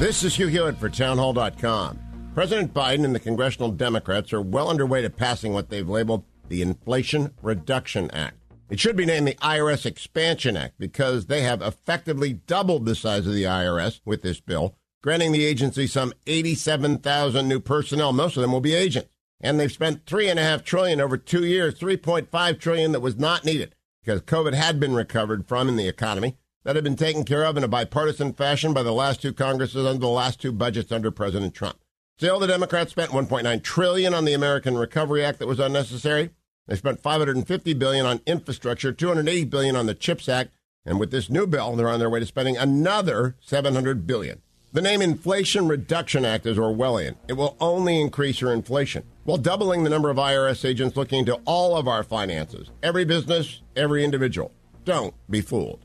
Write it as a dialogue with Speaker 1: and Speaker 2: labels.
Speaker 1: This is Hugh Hewitt for Townhall.com. President Biden and the congressional Democrats are well underway to passing what they've labeled the Inflation Reduction Act. It should be named the IRS Expansion Act because they have effectively doubled the size of the IRS with this bill, granting the agency some 87,000 new personnel. Most of them will be agents. And they've spent three and a half trillion over two years, 3.5 trillion that was not needed because COVID had been recovered from in the economy that had been taken care of in a bipartisan fashion by the last two Congresses under the last two budgets under President Trump. Still, the Democrats spent 1.9 trillion on the American Recovery Act that was unnecessary. They spent 550 billion on infrastructure, 280 billion on the CHIPS Act, and with this new bill, they're on their way to spending another 700 billion. The name Inflation Reduction Act is Orwellian. It will only increase your inflation while doubling the number of IRS agents looking into all of our finances, every business, every individual. Don't be fooled.